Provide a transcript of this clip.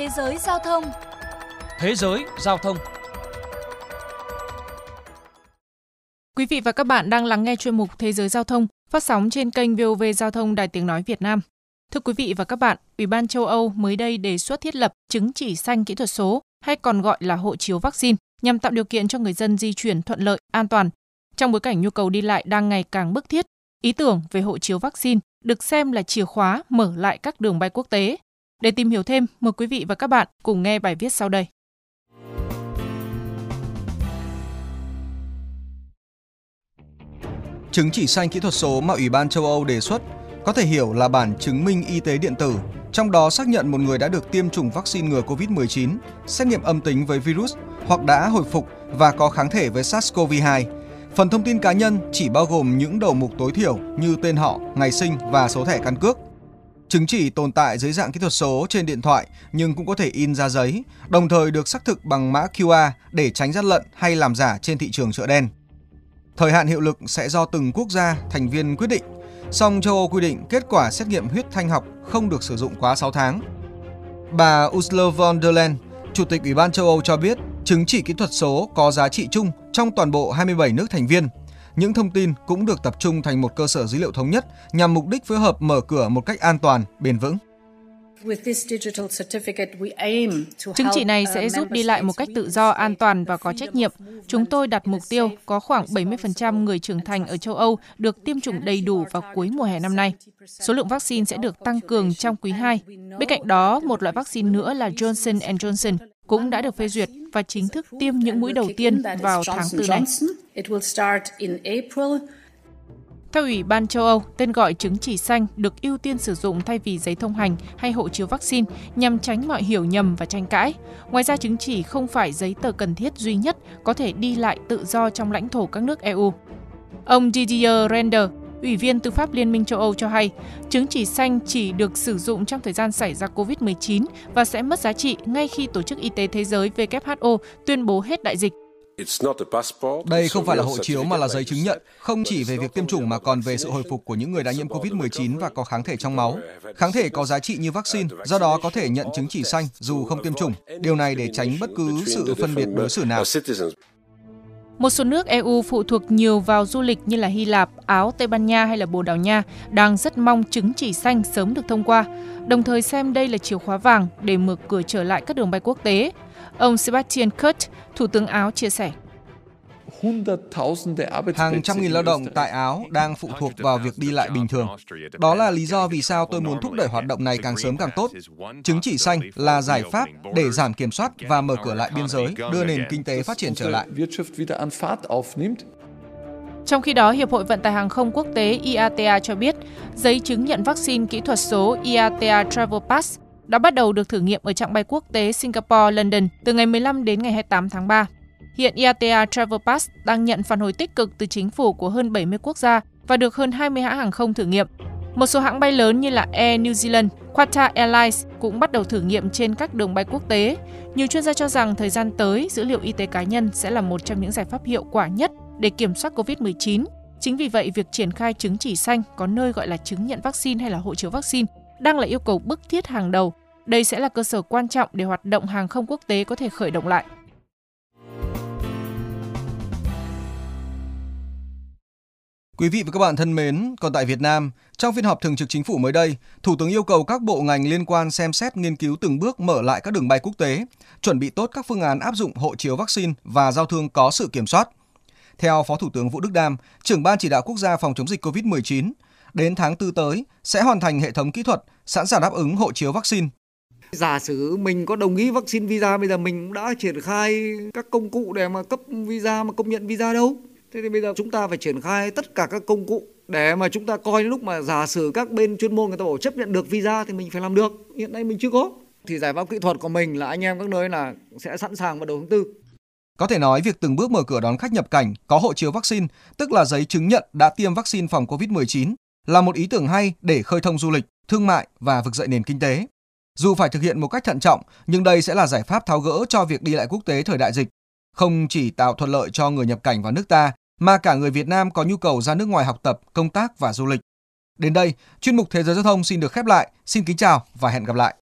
Thế giới giao thông Thế giới giao thông Quý vị và các bạn đang lắng nghe chuyên mục Thế giới giao thông phát sóng trên kênh VOV Giao thông Đài Tiếng Nói Việt Nam. Thưa quý vị và các bạn, Ủy ban châu Âu mới đây đề xuất thiết lập chứng chỉ xanh kỹ thuật số hay còn gọi là hộ chiếu vaccine nhằm tạo điều kiện cho người dân di chuyển thuận lợi, an toàn. Trong bối cảnh nhu cầu đi lại đang ngày càng bức thiết, ý tưởng về hộ chiếu vaccine được xem là chìa khóa mở lại các đường bay quốc tế. Để tìm hiểu thêm, mời quý vị và các bạn cùng nghe bài viết sau đây. Chứng chỉ xanh kỹ thuật số mà Ủy ban châu Âu đề xuất có thể hiểu là bản chứng minh y tế điện tử, trong đó xác nhận một người đã được tiêm chủng vaccine ngừa COVID-19, xét nghiệm âm tính với virus hoặc đã hồi phục và có kháng thể với SARS-CoV-2. Phần thông tin cá nhân chỉ bao gồm những đầu mục tối thiểu như tên họ, ngày sinh và số thẻ căn cước. Chứng chỉ tồn tại dưới dạng kỹ thuật số trên điện thoại nhưng cũng có thể in ra giấy, đồng thời được xác thực bằng mã QR để tránh gian lận hay làm giả trên thị trường chợ đen. Thời hạn hiệu lực sẽ do từng quốc gia thành viên quyết định, song châu Âu quy định kết quả xét nghiệm huyết thanh học không được sử dụng quá 6 tháng. Bà Ursula von der Leyen, Chủ tịch Ủy ban châu Âu cho biết chứng chỉ kỹ thuật số có giá trị chung trong toàn bộ 27 nước thành viên. Những thông tin cũng được tập trung thành một cơ sở dữ liệu thống nhất nhằm mục đích phối hợp mở cửa một cách an toàn, bền vững. Chứng chỉ này sẽ giúp đi lại một cách tự do, an toàn và có trách nhiệm. Chúng tôi đặt mục tiêu có khoảng 70% người trưởng thành ở châu Âu được tiêm chủng đầy đủ vào cuối mùa hè năm nay. Số lượng vaccine sẽ được tăng cường trong quý 2. Bên cạnh đó, một loại vaccine nữa là Johnson Johnson cũng đã được phê duyệt và chính thức tiêm những mũi đầu tiên vào tháng 4 này. Theo Ủy ban châu Âu, tên gọi chứng chỉ xanh được ưu tiên sử dụng thay vì giấy thông hành hay hộ chiếu vaccine nhằm tránh mọi hiểu nhầm và tranh cãi. Ngoài ra, chứng chỉ không phải giấy tờ cần thiết duy nhất có thể đi lại tự do trong lãnh thổ các nước EU. Ông Didier Render, Ủy viên Tư pháp Liên minh châu Âu cho hay, chứng chỉ xanh chỉ được sử dụng trong thời gian xảy ra COVID-19 và sẽ mất giá trị ngay khi Tổ chức Y tế Thế giới WHO tuyên bố hết đại dịch. Đây không phải là hộ chiếu mà là giấy chứng nhận, không chỉ về việc tiêm chủng mà còn về sự hồi phục của những người đã nhiễm COVID-19 và có kháng thể trong máu. Kháng thể có giá trị như vaccine, do đó có thể nhận chứng chỉ xanh dù không tiêm chủng. Điều này để tránh bất cứ sự phân biệt đối xử nào. Một số nước EU phụ thuộc nhiều vào du lịch như là Hy Lạp, Áo, Tây Ban Nha hay là Bồ Đào Nha đang rất mong chứng chỉ xanh sớm được thông qua, đồng thời xem đây là chìa khóa vàng để mở cửa trở lại các đường bay quốc tế. Ông Sebastian Kurz, Thủ tướng Áo chia sẻ. Hàng trăm nghìn lao động tại Áo đang phụ thuộc vào việc đi lại bình thường. Đó là lý do vì sao tôi muốn thúc đẩy hoạt động này càng sớm càng tốt. Chứng chỉ xanh là giải pháp để giảm kiểm soát và mở cửa lại biên giới, đưa nền kinh tế phát triển trở lại. Trong khi đó, Hiệp hội Vận tải Hàng không Quốc tế IATA cho biết, giấy chứng nhận vaccine kỹ thuật số IATA Travel Pass đã bắt đầu được thử nghiệm ở trạng bay quốc tế Singapore-London từ ngày 15 đến ngày 28 tháng 3. Hiện IATA Travel Pass đang nhận phản hồi tích cực từ chính phủ của hơn 70 quốc gia và được hơn 20 hãng hàng không thử nghiệm. Một số hãng bay lớn như là Air New Zealand, Qatar Airlines cũng bắt đầu thử nghiệm trên các đường bay quốc tế. Nhiều chuyên gia cho rằng thời gian tới, dữ liệu y tế cá nhân sẽ là một trong những giải pháp hiệu quả nhất để kiểm soát COVID-19. Chính vì vậy, việc triển khai chứng chỉ xanh có nơi gọi là chứng nhận vaccine hay là hộ chiếu vaccine đang là yêu cầu bức thiết hàng đầu. Đây sẽ là cơ sở quan trọng để hoạt động hàng không quốc tế có thể khởi động lại. Quý vị và các bạn thân mến, còn tại Việt Nam, trong phiên họp thường trực chính phủ mới đây, Thủ tướng yêu cầu các bộ ngành liên quan xem xét nghiên cứu từng bước mở lại các đường bay quốc tế, chuẩn bị tốt các phương án áp dụng hộ chiếu vaccine và giao thương có sự kiểm soát. Theo Phó Thủ tướng Vũ Đức Đam, trưởng ban chỉ đạo quốc gia phòng chống dịch COVID-19, đến tháng 4 tới sẽ hoàn thành hệ thống kỹ thuật sẵn sàng đáp ứng hộ chiếu vaccine. Giả sử mình có đồng ý vaccine visa bây giờ mình cũng đã triển khai các công cụ để mà cấp visa mà công nhận visa đâu. Thế thì bây giờ chúng ta phải triển khai tất cả các công cụ để mà chúng ta coi lúc mà giả sử các bên chuyên môn người ta bảo chấp nhận được visa thì mình phải làm được. Hiện nay mình chưa có. Thì giải pháp kỹ thuật của mình là anh em các nơi là sẽ sẵn sàng vào đầu tháng tư. Có thể nói việc từng bước mở cửa đón khách nhập cảnh có hộ chiếu vaccine, tức là giấy chứng nhận đã tiêm vaccine phòng COVID-19, là một ý tưởng hay để khơi thông du lịch, thương mại và vực dậy nền kinh tế. Dù phải thực hiện một cách thận trọng, nhưng đây sẽ là giải pháp tháo gỡ cho việc đi lại quốc tế thời đại dịch, không chỉ tạo thuận lợi cho người nhập cảnh vào nước ta mà cả người Việt Nam có nhu cầu ra nước ngoài học tập, công tác và du lịch. Đến đây, chuyên mục Thế giới giao thông xin được khép lại. Xin kính chào và hẹn gặp lại.